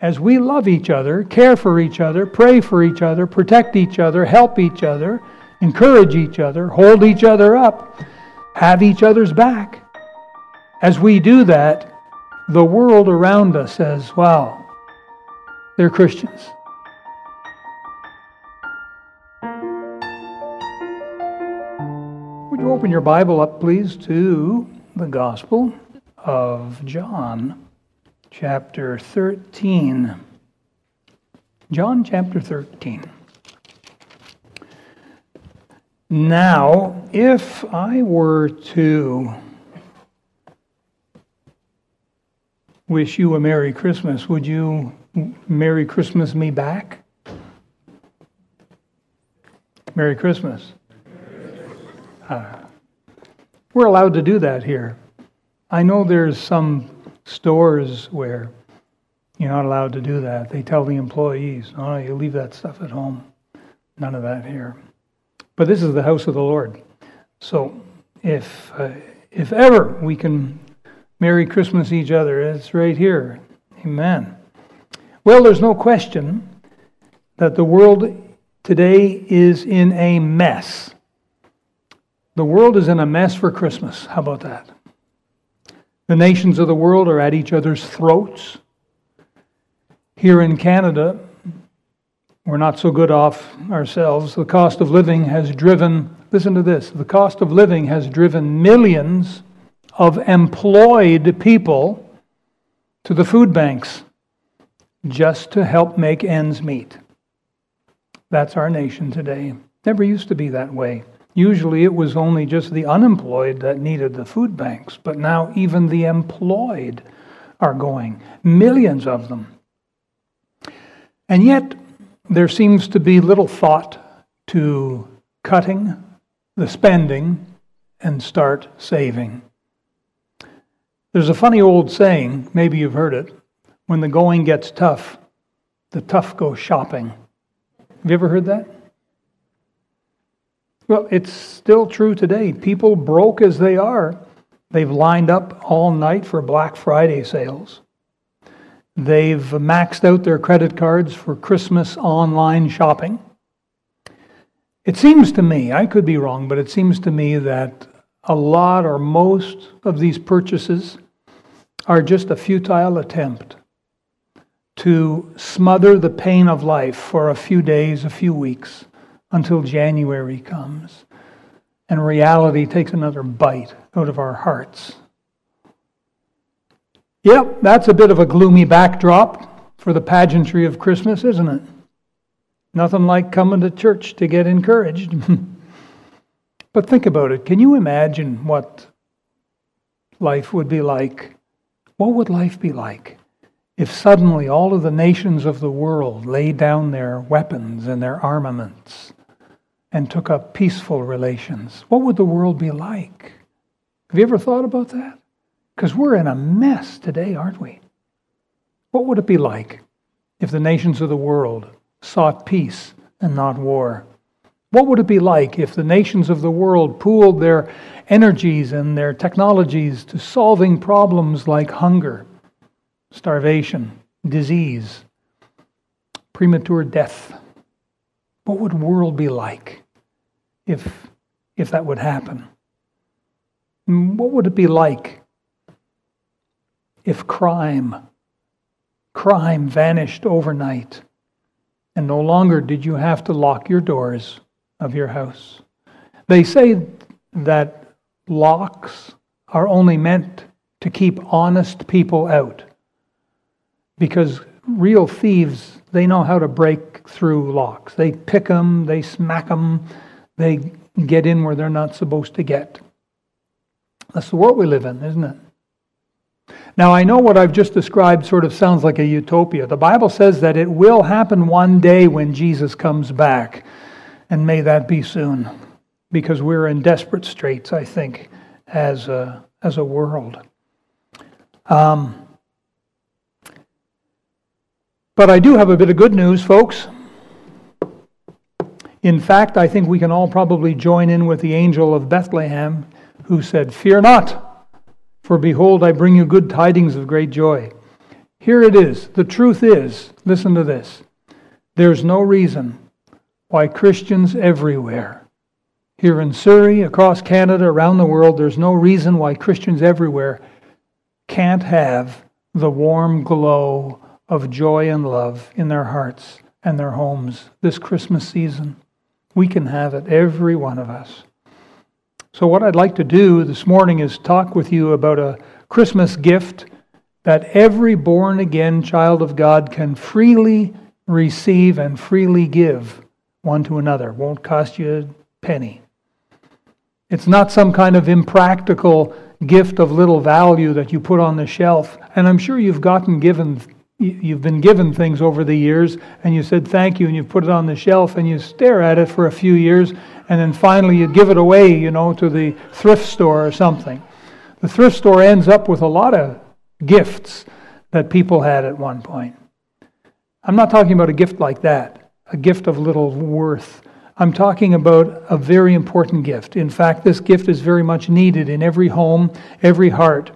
as we love each other, care for each other, pray for each other, protect each other, help each other, encourage each other, hold each other up, have each other's back. As we do that, the world around us says, wow, they're Christians. Would you open your Bible up, please, to the Gospel of John, chapter 13. John chapter 13. Now, if I were to wish you a Merry Christmas, would you Merry Christmas me back? Merry Christmas. Uh, we're allowed to do that here. I know there's some stores where you're not allowed to do that. They tell the employees, "Oh, you leave that stuff at home." None of that here. But this is the house of the Lord. So if uh, if ever we can Merry Christmas each other, it's right here. Amen. Well, there's no question that the world today is in a mess. The world is in a mess for Christmas. How about that? The nations of the world are at each other's throats. Here in Canada, we're not so good off ourselves. The cost of living has driven, listen to this, the cost of living has driven millions of employed people to the food banks just to help make ends meet. That's our nation today. Never used to be that way. Usually it was only just the unemployed that needed the food banks, but now even the employed are going, millions of them. And yet, there seems to be little thought to cutting the spending and start saving. There's a funny old saying, maybe you've heard it when the going gets tough, the tough go shopping. Have you ever heard that? Well, it's still true today. People broke as they are, they've lined up all night for Black Friday sales. They've maxed out their credit cards for Christmas online shopping. It seems to me, I could be wrong, but it seems to me that a lot or most of these purchases are just a futile attempt to smother the pain of life for a few days, a few weeks, until January comes and reality takes another bite out of our hearts. Yep, that's a bit of a gloomy backdrop for the pageantry of Christmas, isn't it? Nothing like coming to church to get encouraged. but think about it. Can you imagine what life would be like? What would life be like if suddenly all of the nations of the world laid down their weapons and their armaments and took up peaceful relations? What would the world be like? Have you ever thought about that? Because we're in a mess today, aren't we? What would it be like if the nations of the world sought peace and not war? What would it be like if the nations of the world pooled their energies and their technologies to solving problems like hunger, starvation, disease, premature death? What would the world be like if, if that would happen? Mm, what would it be like if crime, crime vanished overnight and no longer did you have to lock your doors of your house. They say that locks are only meant to keep honest people out because real thieves they know how to break through locks they pick them they smack them they get in where they're not supposed to get that's the world we live in isn't it now, I know what I've just described sort of sounds like a utopia. The Bible says that it will happen one day when Jesus comes back, and may that be soon, because we're in desperate straits, I think, as a, as a world. Um, but I do have a bit of good news, folks. In fact, I think we can all probably join in with the angel of Bethlehem who said, Fear not. For behold, I bring you good tidings of great joy, Here it is. The truth is listen to this. There's no reason why Christians everywhere, here in Surrey, across Canada, around the world, there's no reason why Christians everywhere can't have the warm glow of joy and love in their hearts and their homes this Christmas season. We can have it, every one of us. So, what I'd like to do this morning is talk with you about a Christmas gift that every born again child of God can freely receive and freely give one to another. Won't cost you a penny. It's not some kind of impractical gift of little value that you put on the shelf. And I'm sure you've gotten given you've been given things over the years and you said thank you and you put it on the shelf and you stare at it for a few years and then finally you give it away, you know, to the thrift store or something. The thrift store ends up with a lot of gifts that people had at one point. I'm not talking about a gift like that, a gift of little worth. I'm talking about a very important gift. In fact, this gift is very much needed in every home, every heart.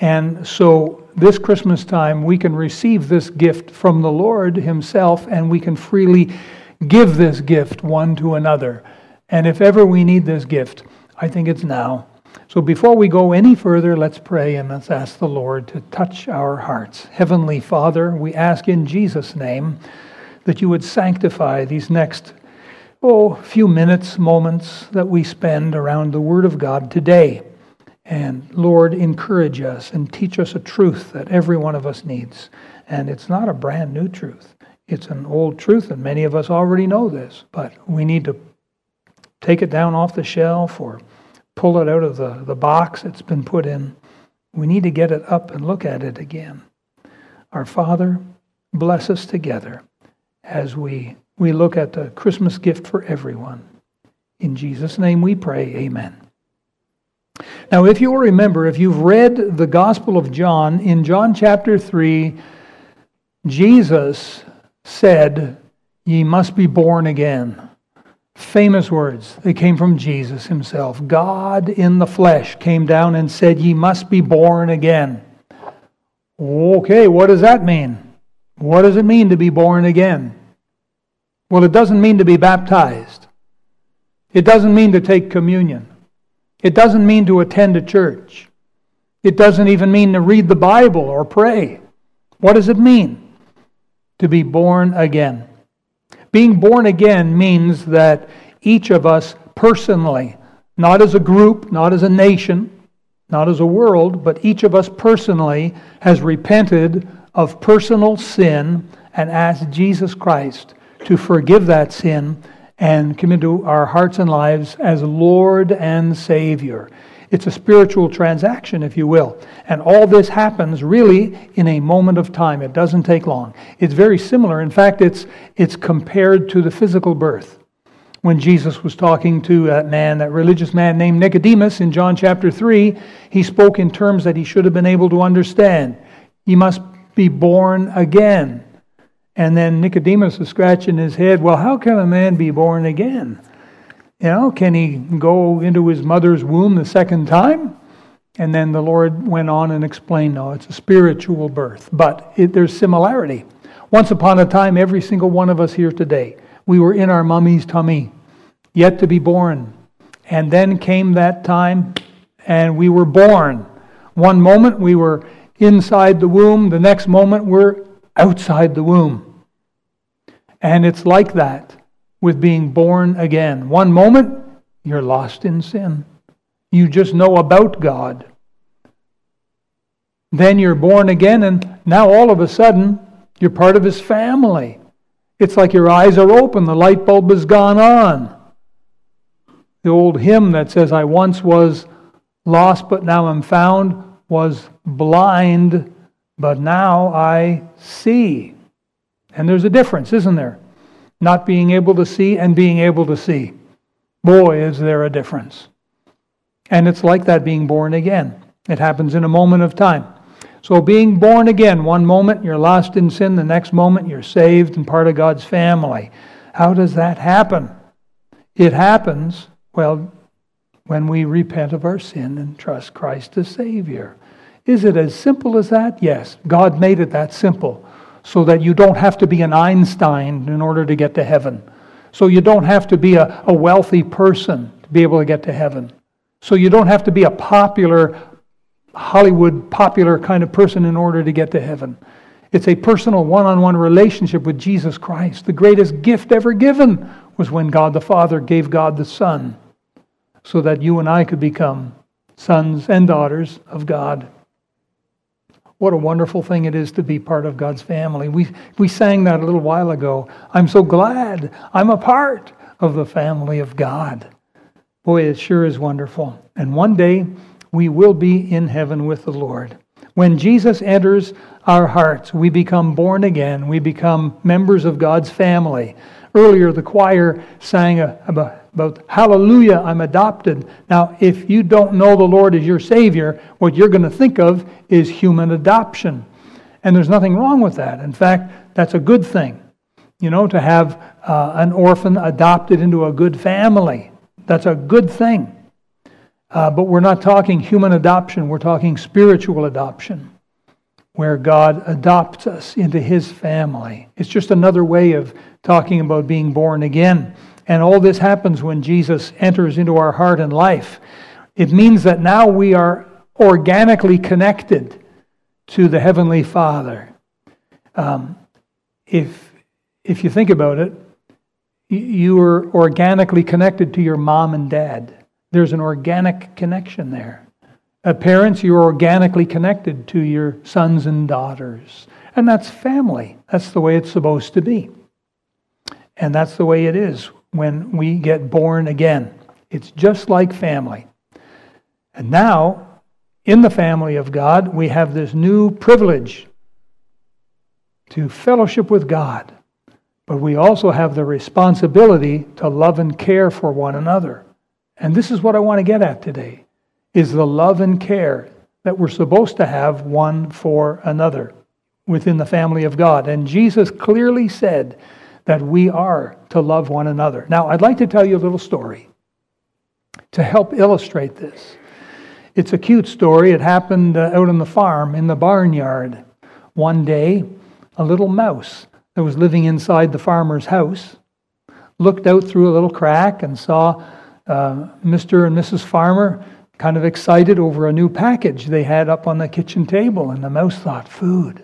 And so, this Christmas time, we can receive this gift from the Lord Himself, and we can freely give this gift one to another. And if ever we need this gift, I think it's now. So, before we go any further, let's pray and let's ask the Lord to touch our hearts. Heavenly Father, we ask in Jesus' name that you would sanctify these next oh, few minutes, moments that we spend around the Word of God today. And Lord, encourage us and teach us a truth that every one of us needs. And it's not a brand new truth, it's an old truth, and many of us already know this, but we need to take it down off the shelf or pull it out of the, the box it's been put in. We need to get it up and look at it again. Our Father, bless us together as we, we look at the Christmas gift for everyone. In Jesus' name we pray, amen. Now, if you will remember, if you've read the Gospel of John, in John chapter 3, Jesus said, Ye must be born again. Famous words. They came from Jesus himself. God in the flesh came down and said, Ye must be born again. Okay, what does that mean? What does it mean to be born again? Well, it doesn't mean to be baptized. It doesn't mean to take communion. It doesn't mean to attend a church. It doesn't even mean to read the Bible or pray. What does it mean? To be born again. Being born again means that each of us personally, not as a group, not as a nation, not as a world, but each of us personally has repented of personal sin and asked Jesus Christ to forgive that sin and come into our hearts and lives as Lord and Savior. It's a spiritual transaction, if you will. And all this happens really in a moment of time. It doesn't take long. It's very similar. In fact, it's, it's compared to the physical birth. When Jesus was talking to that man, that religious man named Nicodemus in John chapter 3, he spoke in terms that he should have been able to understand. He must be born again. And then Nicodemus was scratching his head, well, how can a man be born again? You know, can he go into his mother's womb the second time? And then the Lord went on and explained, no, it's a spiritual birth. But it, there's similarity. Once upon a time, every single one of us here today, we were in our mummy's tummy, yet to be born. And then came that time, and we were born. One moment we were inside the womb, the next moment we're outside the womb. And it's like that with being born again. One moment, you're lost in sin. You just know about God. Then you're born again, and now all of a sudden, you're part of His family. It's like your eyes are open, the light bulb has gone on. The old hymn that says, I once was lost, but now I'm found, was blind, but now I see. And there's a difference, isn't there? Not being able to see and being able to see. Boy, is there a difference. And it's like that being born again. It happens in a moment of time. So, being born again, one moment you're lost in sin, the next moment you're saved and part of God's family. How does that happen? It happens, well, when we repent of our sin and trust Christ as Savior. Is it as simple as that? Yes. God made it that simple so that you don't have to be an Einstein in order to get to heaven. So you don't have to be a, a wealthy person to be able to get to heaven. So you don't have to be a popular, Hollywood popular kind of person in order to get to heaven. It's a personal one on one relationship with Jesus Christ. The greatest gift ever given was when God the Father gave God the Son so that you and I could become sons and daughters of God. What a wonderful thing it is to be part of God's family. We, we sang that a little while ago. I'm so glad I'm a part of the family of God. Boy, it sure is wonderful. And one day we will be in heaven with the Lord. When Jesus enters our hearts, we become born again. We become members of God's family. Earlier, the choir sang about hallelujah, I'm adopted. Now, if you don't know the Lord as your Savior, what you're going to think of is human adoption. And there's nothing wrong with that. In fact, that's a good thing. You know, to have uh, an orphan adopted into a good family. That's a good thing. Uh, but we're not talking human adoption, we're talking spiritual adoption, where God adopts us into His family. It's just another way of talking about being born again. And all this happens when Jesus enters into our heart and life. It means that now we are organically connected to the Heavenly Father. Um, if, if you think about it, you are organically connected to your mom and dad. There's an organic connection there. Uh, parents, you're organically connected to your sons and daughters. And that's family. That's the way it's supposed to be. And that's the way it is when we get born again. It's just like family. And now, in the family of God, we have this new privilege to fellowship with God. But we also have the responsibility to love and care for one another. And this is what I want to get at today is the love and care that we're supposed to have one for another within the family of God. And Jesus clearly said that we are to love one another. Now, I'd like to tell you a little story to help illustrate this. It's a cute story. It happened uh, out on the farm in the barnyard. One day, a little mouse that was living inside the farmer's house looked out through a little crack and saw uh, Mr. and Mrs. Farmer kind of excited over a new package they had up on the kitchen table. And the mouse thought, food.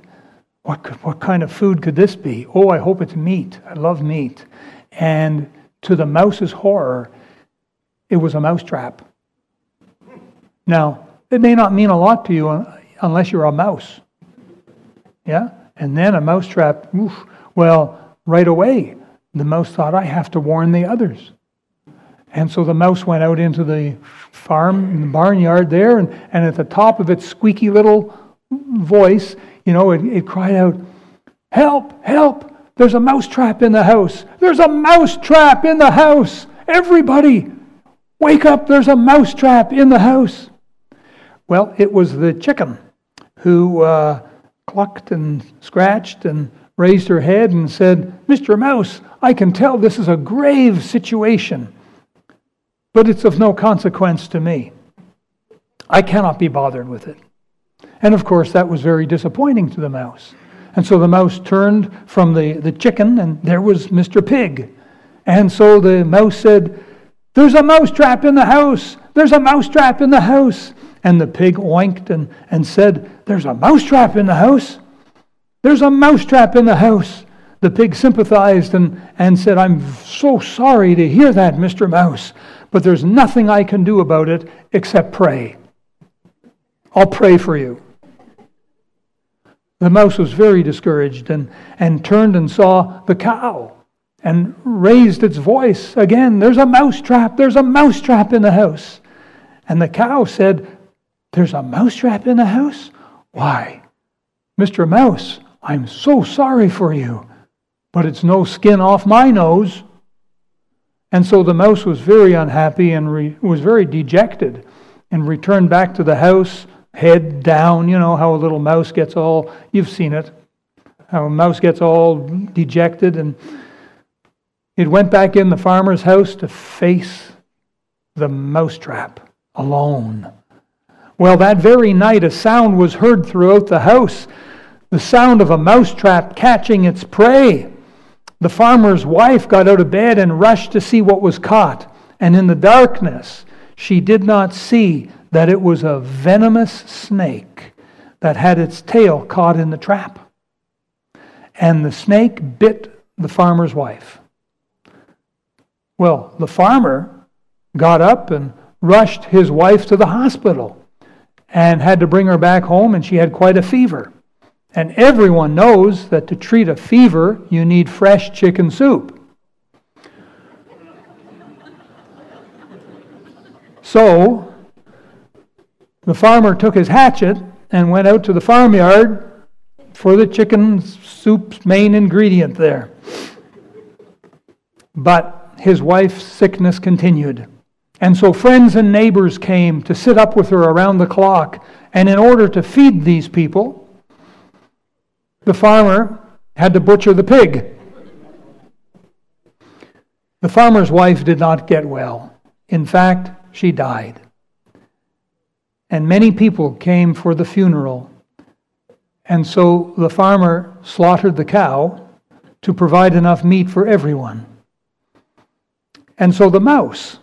What, could, what kind of food could this be? Oh, I hope it's meat. I love meat. And to the mouse's horror, it was a mousetrap. Now, it may not mean a lot to you uh, unless you're a mouse. Yeah? And then a mousetrap, well, right away, the mouse thought, I have to warn the others. And so the mouse went out into the farm, in the barnyard there, and, and at the top of its squeaky little voice, you know, it, it cried out, Help, help, there's a mousetrap in the house. There's a mousetrap in the house. Everybody, wake up, there's a mousetrap in the house. Well, it was the chicken who uh, clucked and scratched and raised her head and said, Mr. Mouse, I can tell this is a grave situation, but it's of no consequence to me. I cannot be bothered with it. And of course, that was very disappointing to the mouse. And so the mouse turned from the, the chicken, and there was Mr. Pig. And so the mouse said, There's a mouse trap in the house! There's a mouse trap in the house! And the pig oinked and, and said, There's a mouse trap in the house! There's a mouse trap in the house! The pig sympathized and, and said, I'm so sorry to hear that, Mr. Mouse, but there's nothing I can do about it except pray. I'll pray for you. The mouse was very discouraged and, and turned and saw the cow and raised its voice again. There's a mouse trap. There's a mouse trap in the house. And the cow said, There's a mouse trap in the house? Why, Mr. Mouse, I'm so sorry for you, but it's no skin off my nose. And so the mouse was very unhappy and re- was very dejected and returned back to the house head down. You know how a little mouse gets all, you've seen it, how a mouse gets all dejected. And it went back in the farmer's house to face the mousetrap alone. Well, that very night, a sound was heard throughout the house the sound of a mousetrap catching its prey. The farmer's wife got out of bed and rushed to see what was caught. And in the darkness, she did not see that it was a venomous snake that had its tail caught in the trap. And the snake bit the farmer's wife. Well, the farmer got up and rushed his wife to the hospital and had to bring her back home, and she had quite a fever. And everyone knows that to treat a fever, you need fresh chicken soup. So, the farmer took his hatchet and went out to the farmyard for the chicken soup's main ingredient there. But his wife's sickness continued. And so friends and neighbors came to sit up with her around the clock. And in order to feed these people, the farmer had to butcher the pig. The farmer's wife did not get well. In fact, she died. And many people came for the funeral. And so the farmer slaughtered the cow to provide enough meat for everyone. And so the mouse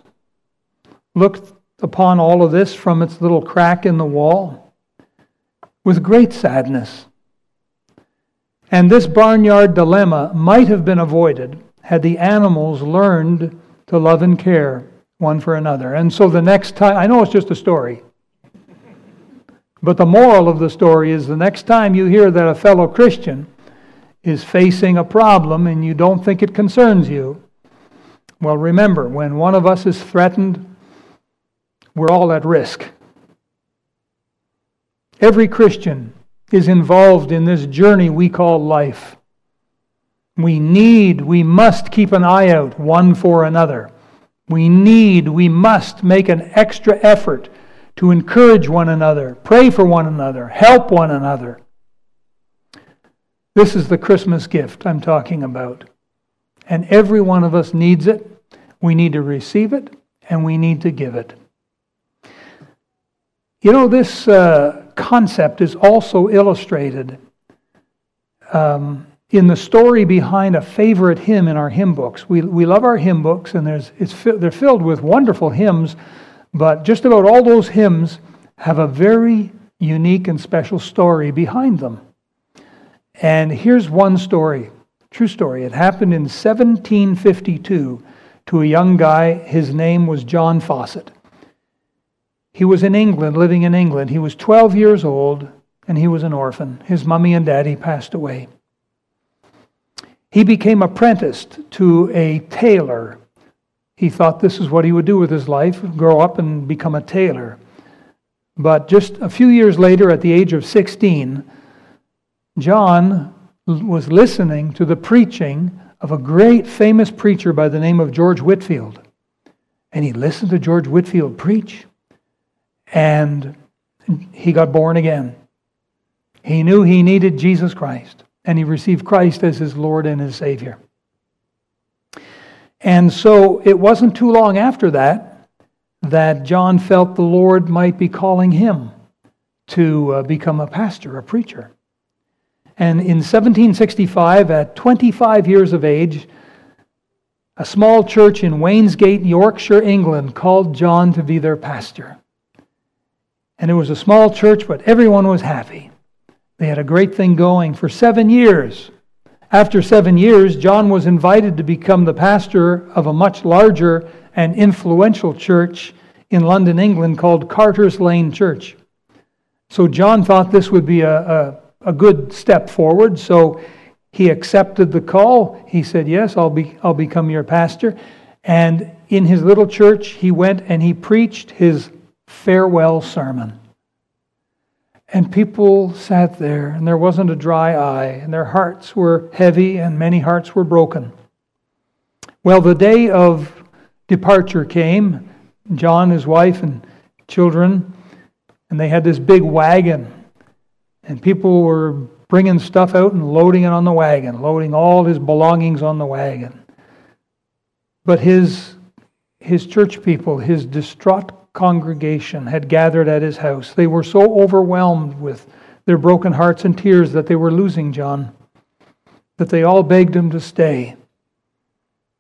looked upon all of this from its little crack in the wall with great sadness. And this barnyard dilemma might have been avoided had the animals learned to love and care one for another. And so the next time, I know it's just a story, but the moral of the story is the next time you hear that a fellow Christian is facing a problem and you don't think it concerns you, well, remember, when one of us is threatened, we're all at risk. Every Christian is involved in this journey we call life. We need, we must keep an eye out one for another. We need, we must make an extra effort to encourage one another, pray for one another, help one another. This is the Christmas gift I'm talking about. And every one of us needs it. We need to receive it, and we need to give it. You know, this uh, concept is also illustrated um, in the story behind a favorite hymn in our hymn books. We, we love our hymn books, and there's, it's, they're filled with wonderful hymns, but just about all those hymns have a very unique and special story behind them. And here's one story, true story. It happened in 1752 to a young guy. His name was John Fawcett. He was in England, living in England. He was 12 years old and he was an orphan. His mummy and daddy passed away. He became apprenticed to a tailor. He thought this is what he would do with his life grow up and become a tailor. But just a few years later, at the age of 16, John was listening to the preaching of a great famous preacher by the name of George Whitefield. And he listened to George Whitefield preach and he got born again. He knew he needed Jesus Christ, and he received Christ as his Lord and his Savior. And so it wasn't too long after that that John felt the Lord might be calling him to uh, become a pastor, a preacher. And in 1765, at 25 years of age, a small church in Wainsgate, Yorkshire, England, called John to be their pastor. And it was a small church, but everyone was happy. They had a great thing going for seven years. After seven years, John was invited to become the pastor of a much larger and influential church in London, England called Carter's Lane Church. So John thought this would be a, a, a good step forward. So he accepted the call. He said, Yes, I'll, be, I'll become your pastor. And in his little church, he went and he preached his farewell sermon. And people sat there, and there wasn't a dry eye, and their hearts were heavy, and many hearts were broken. Well, the day of departure came. John, his wife, and children, and they had this big wagon, and people were bringing stuff out and loading it on the wagon, loading all his belongings on the wagon. But his, his church people, his distraught congregation had gathered at his house. They were so overwhelmed with their broken hearts and tears that they were losing John, that they all begged him to stay.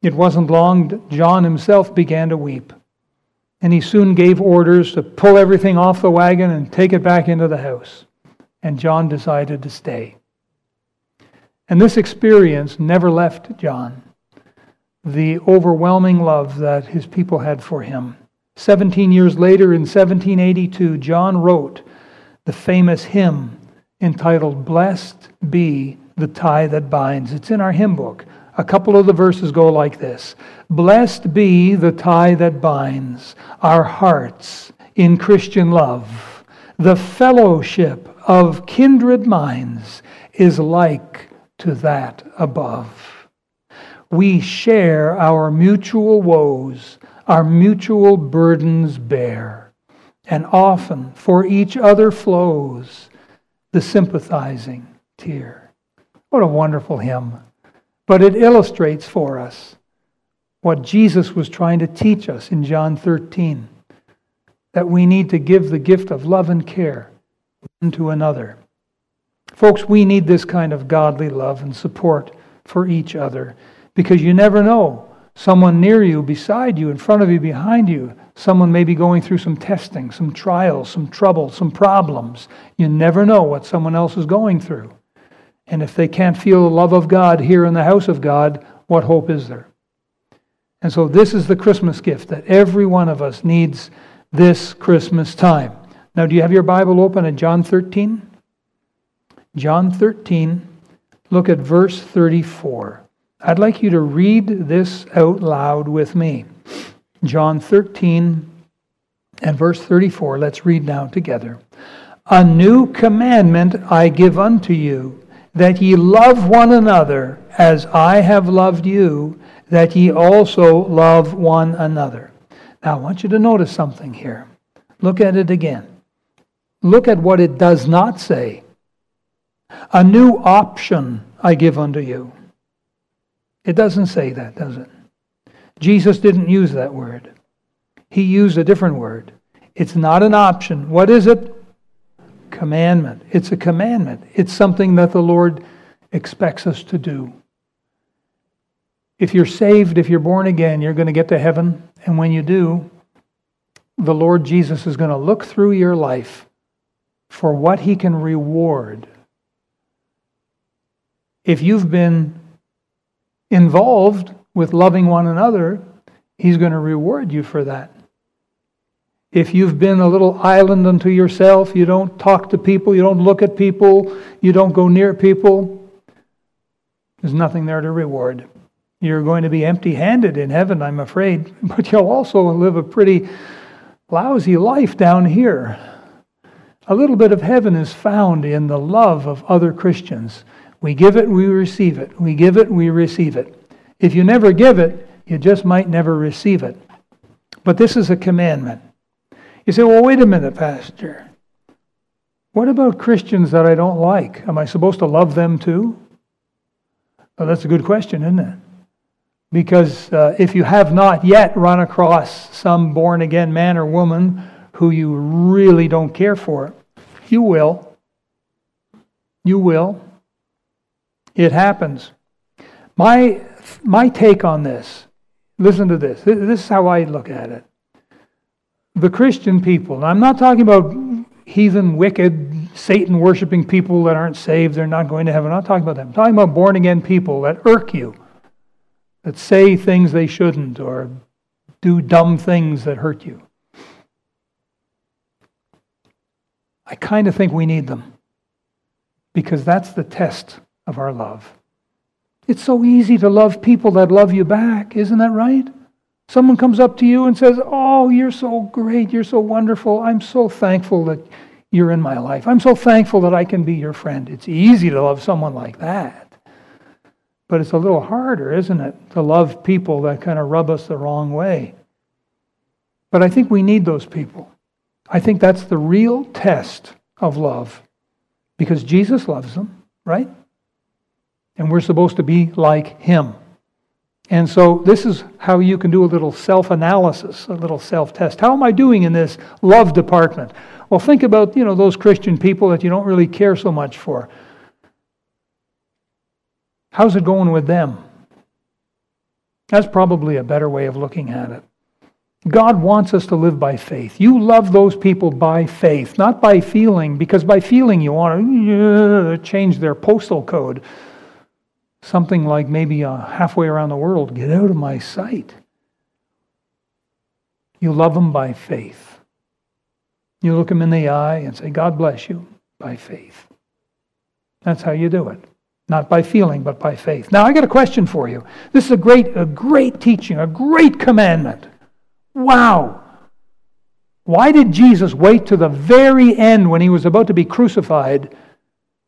It wasn't long, John himself began to weep. And he soon gave orders to pull everything off the wagon and take it back into the house. And John decided to stay. And this experience never left John the overwhelming love that his people had for him. 17 years later, in 1782, John wrote the famous hymn entitled Blessed Be the Tie That Binds. It's in our hymn book. A couple of the verses go like this Blessed be the tie that binds our hearts in Christian love. The fellowship of kindred minds is like to that above. We share our mutual woes, our mutual burdens bear, and often for each other flows the sympathizing tear. What a wonderful hymn. But it illustrates for us what Jesus was trying to teach us in John 13 that we need to give the gift of love and care one to another. Folks, we need this kind of godly love and support for each other because you never know. Someone near you, beside you, in front of you, behind you, someone may be going through some testing, some trials, some trouble, some problems. You never know what someone else is going through. And if they can't feel the love of God here in the house of God, what hope is there? And so, this is the Christmas gift that every one of us needs this Christmas time. Now, do you have your Bible open at John 13? John 13, look at verse 34. I'd like you to read this out loud with me. John 13 and verse 34. Let's read now together. A new commandment I give unto you that ye love one another as I have loved you, that ye also love one another. Now, I want you to notice something here. Look at it again. Look at what it does not say. A new option I give unto you. It doesn't say that, does it? Jesus didn't use that word. He used a different word. It's not an option. What is it? commandment. It's a commandment, it's something that the Lord expects us to do. If you're saved, if you're born again, you're going to get to heaven. And when you do, the Lord Jesus is going to look through your life for what he can reward. If you've been involved with loving one another, he's going to reward you for that. If you've been a little island unto yourself, you don't talk to people, you don't look at people, you don't go near people, there's nothing there to reward. You're going to be empty handed in heaven, I'm afraid, but you'll also live a pretty lousy life down here. A little bit of heaven is found in the love of other Christians. We give it, we receive it. We give it, we receive it. If you never give it, you just might never receive it. But this is a commandment. You say, well, wait a minute, Pastor. What about Christians that I don't like? Am I supposed to love them too? Well, that's a good question, isn't it? Because uh, if you have not yet run across some born again man or woman who you really don't care for, you will. You will. It happens. My, my take on this, listen to this. This is how I look at it the Christian people, and I'm not talking about heathen, wicked, Satan worshiping people that aren't saved, they're not going to heaven. I'm not talking about them. I'm talking about born again people that irk you, that say things they shouldn't, or do dumb things that hurt you. I kind of think we need them because that's the test of our love. It's so easy to love people that love you back, isn't that right? Someone comes up to you and says, Oh, you're so great. You're so wonderful. I'm so thankful that you're in my life. I'm so thankful that I can be your friend. It's easy to love someone like that. But it's a little harder, isn't it, to love people that kind of rub us the wrong way. But I think we need those people. I think that's the real test of love because Jesus loves them, right? And we're supposed to be like him. And so, this is how you can do a little self analysis, a little self test. How am I doing in this love department? Well, think about you know, those Christian people that you don't really care so much for. How's it going with them? That's probably a better way of looking at it. God wants us to live by faith. You love those people by faith, not by feeling, because by feeling you want to uh, change their postal code. Something like maybe uh, halfway around the world get out of my sight. You love them by faith. You look them in the eye and say, God bless you, by faith. That's how you do it. Not by feeling, but by faith. Now, I got a question for you. This is a great, a great teaching, a great commandment. Wow. Why did Jesus wait to the very end when he was about to be crucified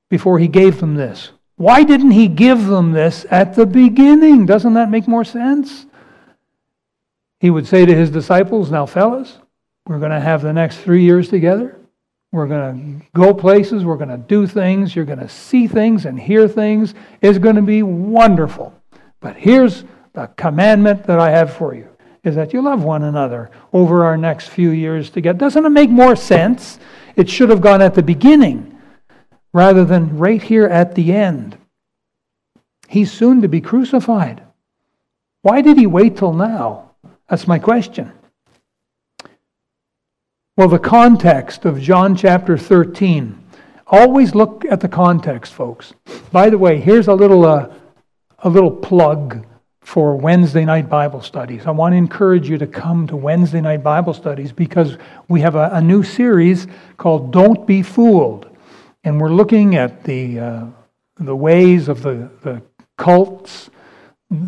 before he gave them this? Why didn't he give them this at the beginning? Doesn't that make more sense? He would say to his disciples, Now, fellas, we're going to have the next three years together. We're going to go places. We're going to do things. You're going to see things and hear things. It's going to be wonderful. But here's the commandment that I have for you is that you love one another over our next few years together. Doesn't it make more sense? It should have gone at the beginning rather than right here at the end. He's soon to be crucified. Why did he wait till now? That's my question. Well, the context of John chapter 13. Always look at the context, folks. By the way, here's a little, uh, a little plug for Wednesday night Bible studies. I want to encourage you to come to Wednesday night Bible studies because we have a, a new series called Don't Be Fooled. And we're looking at the, uh, the ways of the, the cults,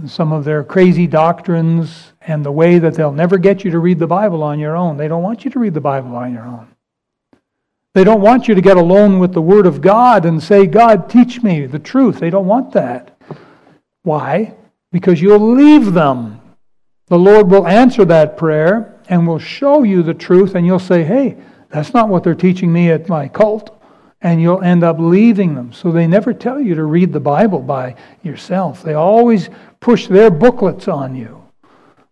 some of their crazy doctrines, and the way that they'll never get you to read the Bible on your own. They don't want you to read the Bible on your own. They don't want you to get alone with the Word of God and say, God, teach me the truth. They don't want that. Why? Because you'll leave them. The Lord will answer that prayer and will show you the truth, and you'll say, hey, that's not what they're teaching me at my cult. And you'll end up leaving them. So they never tell you to read the Bible by yourself. They always push their booklets on you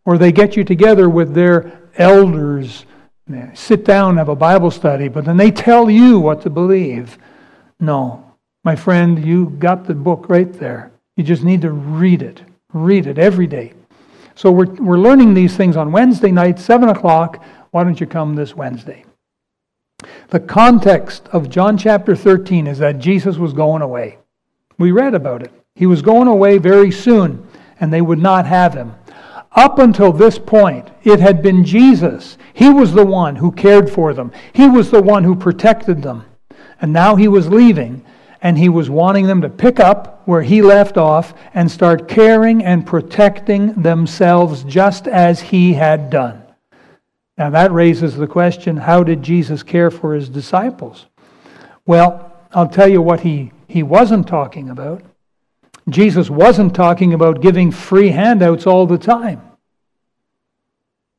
or they get you together with their elders, sit down, have a Bible study, but then they tell you what to believe. No, my friend, you got the book right there. You just need to read it. Read it every day. So we're, we're learning these things on Wednesday night, 7 o'clock. Why don't you come this Wednesday? The context of John chapter 13 is that Jesus was going away. We read about it. He was going away very soon, and they would not have him. Up until this point, it had been Jesus. He was the one who cared for them, He was the one who protected them. And now He was leaving, and He was wanting them to pick up where He left off and start caring and protecting themselves just as He had done. Now, that raises the question how did Jesus care for His disciples? Well, I'll tell you what He, he wasn't talking about. Jesus wasn't talking about giving free handouts all the time.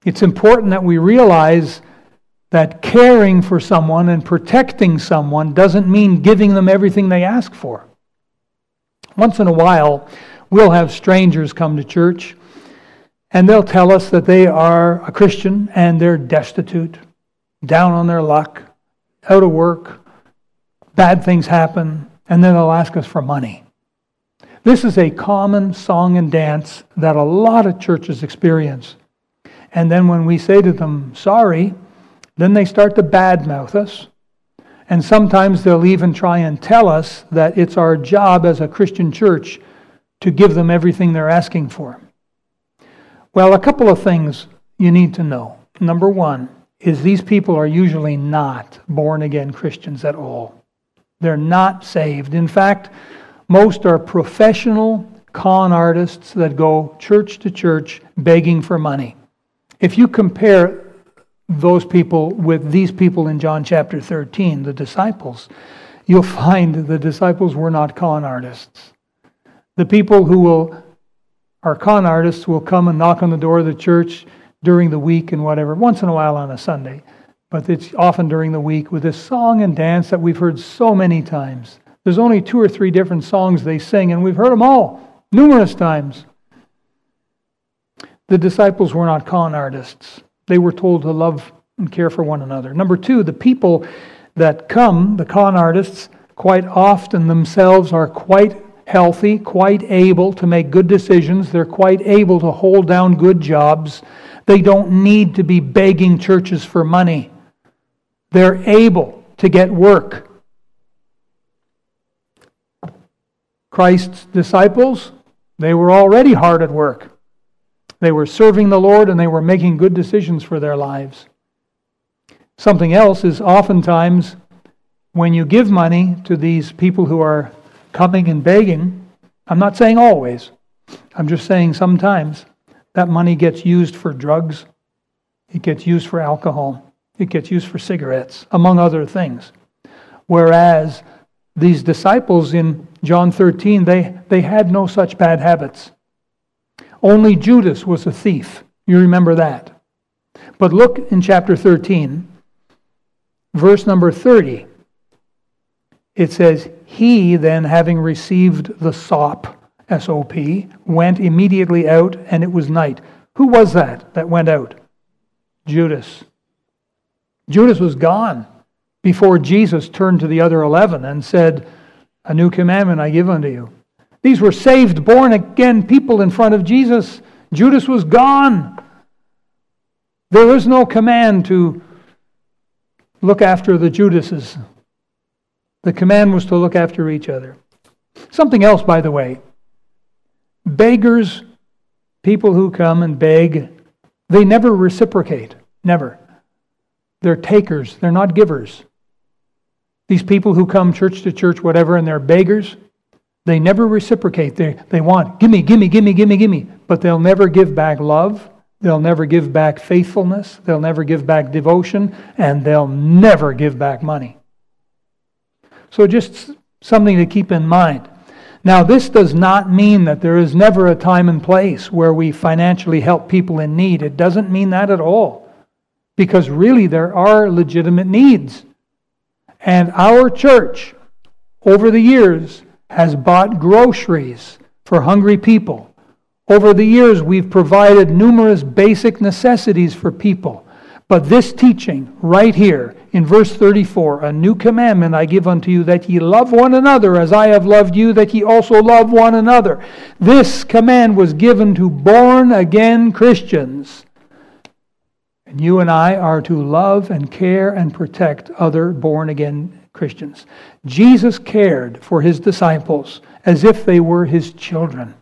It's important that we realize that caring for someone and protecting someone doesn't mean giving them everything they ask for. Once in a while, we'll have strangers come to church and they'll tell us that they are a Christian and they're destitute, down on their luck, out of work, bad things happen, and then they'll ask us for money. This is a common song and dance that a lot of churches experience. And then when we say to them, sorry, then they start to badmouth us. And sometimes they'll even try and tell us that it's our job as a Christian church to give them everything they're asking for. Well, a couple of things you need to know. Number one is these people are usually not born again Christians at all. They're not saved. In fact, most are professional con artists that go church to church begging for money. If you compare those people with these people in John chapter 13, the disciples, you'll find the disciples were not con artists. The people who will are con artists will come and knock on the door of the church during the week and whatever, once in a while on a Sunday. But it's often during the week with this song and dance that we've heard so many times. There's only two or three different songs they sing, and we've heard them all numerous times. The disciples were not con artists. They were told to love and care for one another. Number two, the people that come, the con artists, quite often themselves are quite healthy, quite able to make good decisions. They're quite able to hold down good jobs. They don't need to be begging churches for money. They're able to get work. Christ's disciples, they were already hard at work. They were serving the Lord and they were making good decisions for their lives. Something else is oftentimes when you give money to these people who are coming and begging, I'm not saying always, I'm just saying sometimes, that money gets used for drugs, it gets used for alcohol, it gets used for cigarettes, among other things. Whereas these disciples in John 13, they, they had no such bad habits. Only Judas was a thief. You remember that. But look in chapter 13, verse number 30. It says, He then, having received the sop, S O P, went immediately out, and it was night. Who was that that went out? Judas. Judas was gone before Jesus turned to the other 11 and said, A new commandment I give unto you. These were saved, born again people in front of Jesus. Judas was gone. There is no command to look after the Judases. The command was to look after each other. Something else, by the way. Beggars, people who come and beg, they never reciprocate. Never. They're takers, they're not givers. These people who come church to church, whatever, and they're beggars, they never reciprocate. They, they want, gimme, gimme, gimme, gimme, gimme. But they'll never give back love. They'll never give back faithfulness. They'll never give back devotion. And they'll never give back money. So, just something to keep in mind. Now, this does not mean that there is never a time and place where we financially help people in need. It doesn't mean that at all. Because really, there are legitimate needs. And our church, over the years, has bought groceries for hungry people. Over the years, we've provided numerous basic necessities for people. But this teaching right here in verse 34 A new commandment I give unto you, that ye love one another as I have loved you, that ye also love one another. This command was given to born again Christians. And you and I are to love and care and protect other born again Christians. Jesus cared for his disciples as if they were his children.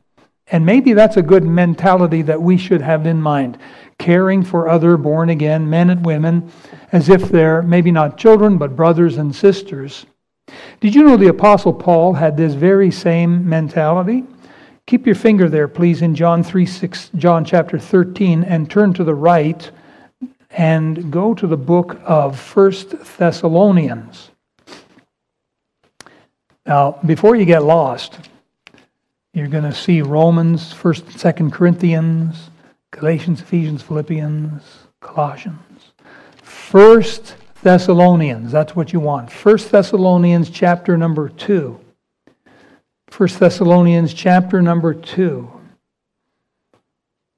And maybe that's a good mentality that we should have in mind caring for other born again men and women as if they're maybe not children, but brothers and sisters. Did you know the Apostle Paul had this very same mentality? Keep your finger there, please, in John 3, 6, John chapter 13, and turn to the right and go to the book of First Thessalonians. Now, before you get lost, you're going to see Romans, 1st and 2nd Corinthians, Galatians, Ephesians, Philippians, Colossians. First Thessalonians, that's what you want. First Thessalonians chapter number 2. First Thessalonians chapter number 2.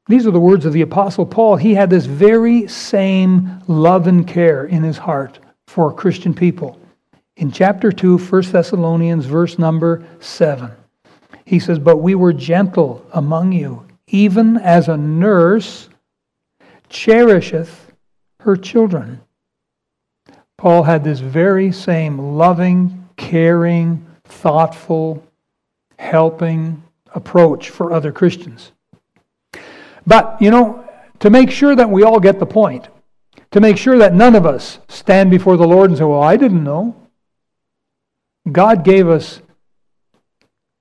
These are the words of the Apostle Paul. He had this very same love and care in his heart for Christian people. In chapter 2, 1 Thessalonians, verse number 7, he says, But we were gentle among you even as a nurse cherisheth her children. Paul had this very same loving, caring, thoughtful, helping approach for other Christians. But, you know, to make sure that we all get the point, to make sure that none of us stand before the Lord and say, Well, I didn't know. God gave us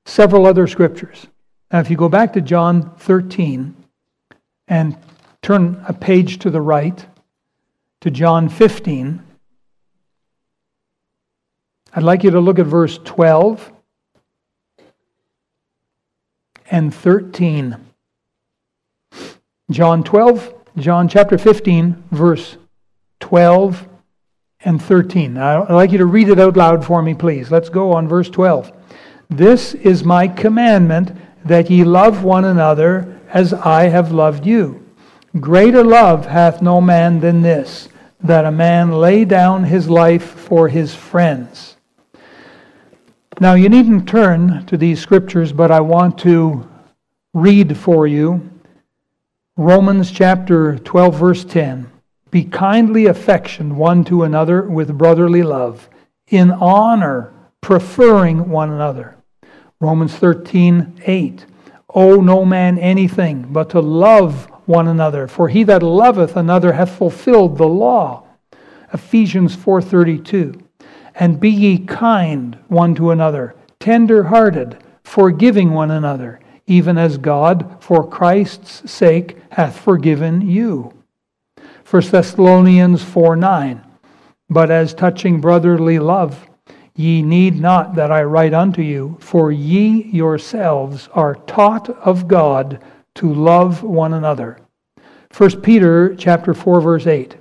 several other scriptures now, if you go back to John 13 and turn a page to the right to John 15, I'd like you to look at verse 12 and 13. John 12, John chapter 15, verse 12 and 13. Now, I'd like you to read it out loud for me, please. Let's go on verse 12. This is my commandment that ye love one another as I have loved you. Greater love hath no man than this, that a man lay down his life for his friends. Now, you needn't turn to these scriptures, but I want to read for you Romans chapter 12, verse 10. Be kindly affectioned one to another with brotherly love, in honor, preferring one another. Romans 13, 8. Owe no man anything but to love one another, for he that loveth another hath fulfilled the law. Ephesians 4:32. And be ye kind one to another, tender hearted, forgiving one another, even as God, for Christ's sake, hath forgiven you. 1 Thessalonians 4:9. But as touching brotherly love, ye need not that I write unto you, for ye yourselves are taught of God to love one another. 1 Peter chapter 4 verse 8.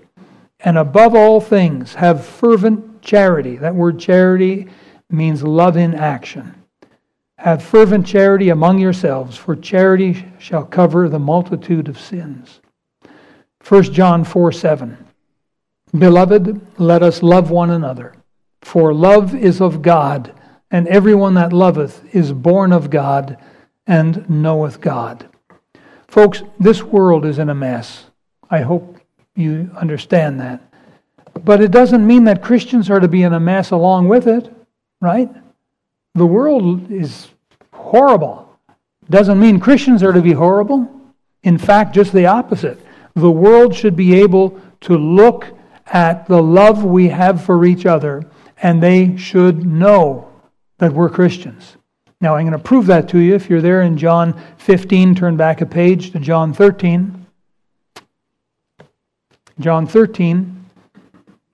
And above all things have fervent charity. That word charity means love in action. Have fervent charity among yourselves, for charity shall cover the multitude of sins. 1 John 4 7. Beloved, let us love one another, for love is of God, and everyone that loveth is born of God and knoweth God. Folks, this world is in a mess. I hope you understand that. But it doesn't mean that Christians are to be in a mess along with it, right? The world is horrible. Doesn't mean Christians are to be horrible. In fact, just the opposite the world should be able to look at the love we have for each other and they should know that we're Christians. Now, I'm going to prove that to you. If you're there in John 15, turn back a page to John 13. John 13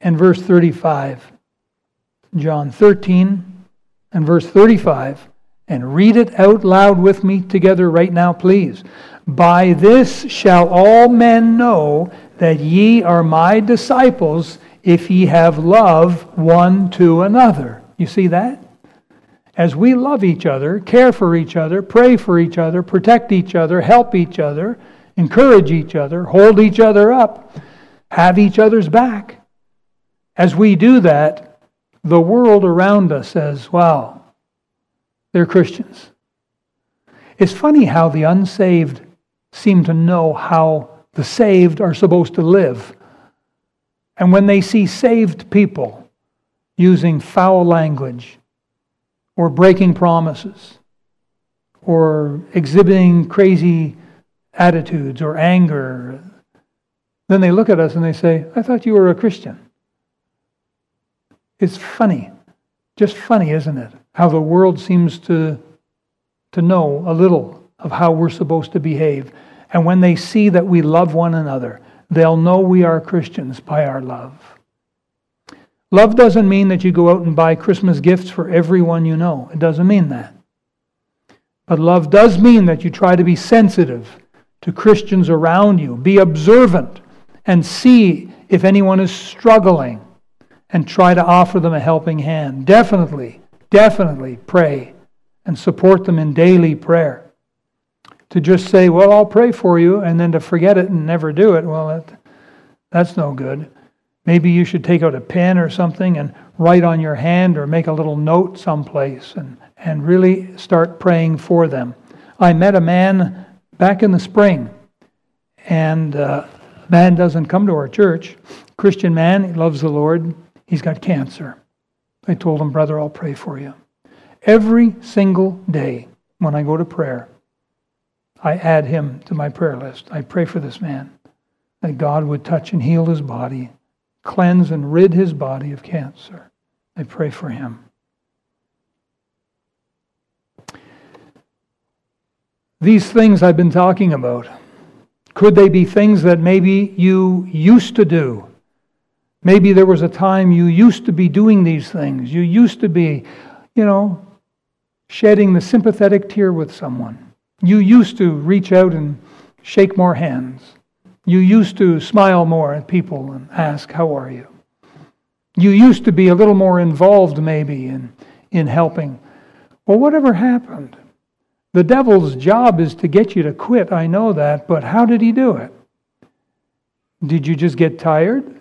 and verse 35. John 13 and verse 35. And read it out loud with me together right now, please. By this shall all men know that ye are my disciples if ye have love one to another. You see that? As we love each other, care for each other, pray for each other, protect each other, help each other, encourage each other, hold each other up, have each other's back. As we do that, the world around us says, wow, they're Christians. It's funny how the unsaved seem to know how the saved are supposed to live. And when they see saved people using foul language or breaking promises or exhibiting crazy attitudes or anger, then they look at us and they say, I thought you were a Christian. It's funny, just funny, isn't it? How the world seems to, to know a little of how we're supposed to behave. And when they see that we love one another, they'll know we are Christians by our love. Love doesn't mean that you go out and buy Christmas gifts for everyone you know. It doesn't mean that. But love does mean that you try to be sensitive to Christians around you, be observant, and see if anyone is struggling and try to offer them a helping hand. Definitely, definitely pray and support them in daily prayer to just say, well, I'll pray for you, and then to forget it and never do it, well, that, that's no good. Maybe you should take out a pen or something and write on your hand or make a little note someplace and, and really start praying for them. I met a man back in the spring, and uh, man doesn't come to our church. Christian man, he loves the Lord. He's got cancer. I told him, brother, I'll pray for you. Every single day when I go to prayer, I add him to my prayer list. I pray for this man that God would touch and heal his body, cleanse and rid his body of cancer. I pray for him. These things I've been talking about, could they be things that maybe you used to do? Maybe there was a time you used to be doing these things. You used to be, you know, shedding the sympathetic tear with someone. You used to reach out and shake more hands. You used to smile more at people and ask, How are you? You used to be a little more involved, maybe, in, in helping. Well, whatever happened? The devil's job is to get you to quit. I know that. But how did he do it? Did you just get tired?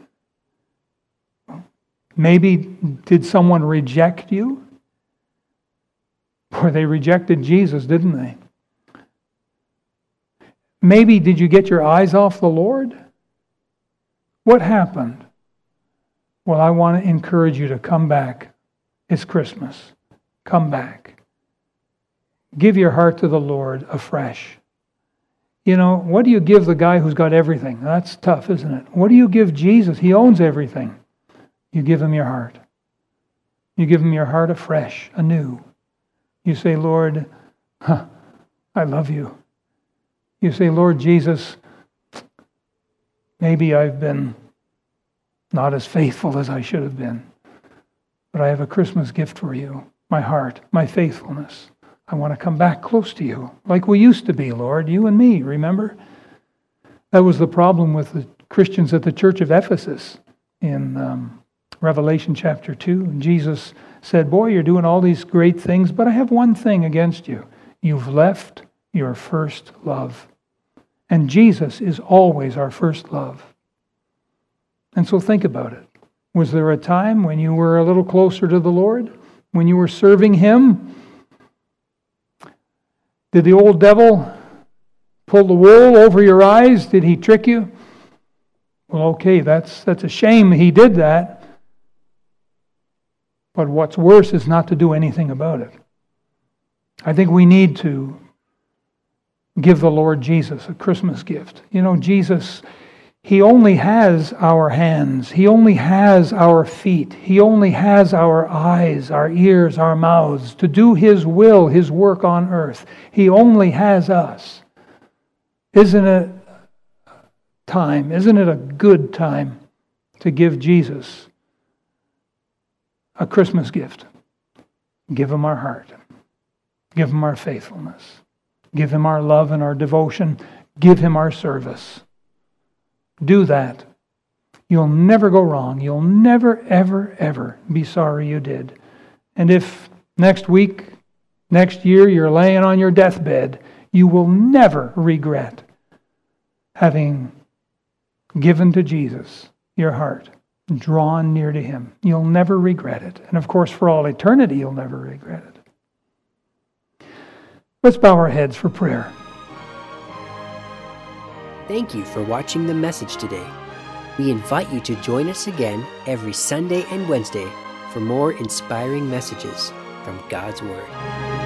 Maybe did someone reject you? Or they rejected Jesus, didn't they? Maybe did you get your eyes off the Lord? What happened? Well, I want to encourage you to come back. It's Christmas. Come back. Give your heart to the Lord afresh. You know, what do you give the guy who's got everything? That's tough, isn't it? What do you give Jesus? He owns everything. You give him your heart. You give him your heart afresh, anew. You say, Lord, huh, I love you. You say, Lord Jesus, maybe I've been not as faithful as I should have been, but I have a Christmas gift for you my heart, my faithfulness. I want to come back close to you, like we used to be, Lord, you and me, remember? That was the problem with the Christians at the church of Ephesus in um, Revelation chapter 2. And Jesus said, Boy, you're doing all these great things, but I have one thing against you. You've left your first love. And Jesus is always our first love. And so think about it. Was there a time when you were a little closer to the Lord? When you were serving Him? Did the old devil pull the wool over your eyes? Did he trick you? Well, okay, that's, that's a shame he did that. But what's worse is not to do anything about it. I think we need to give the Lord Jesus a Christmas gift. You know, Jesus, He only has our hands, He only has our feet, He only has our eyes, our ears, our mouths to do His will, His work on earth. He only has us. Isn't it time? Isn't it a good time to give Jesus a Christmas gift? Give Him our heart, give Him our faithfulness. Give him our love and our devotion. Give him our service. Do that. You'll never go wrong. You'll never, ever, ever be sorry you did. And if next week, next year, you're laying on your deathbed, you will never regret having given to Jesus your heart, drawn near to him. You'll never regret it. And of course, for all eternity, you'll never regret it. Let's bow our heads for prayer. Thank you for watching the message today. We invite you to join us again every Sunday and Wednesday for more inspiring messages from God's Word.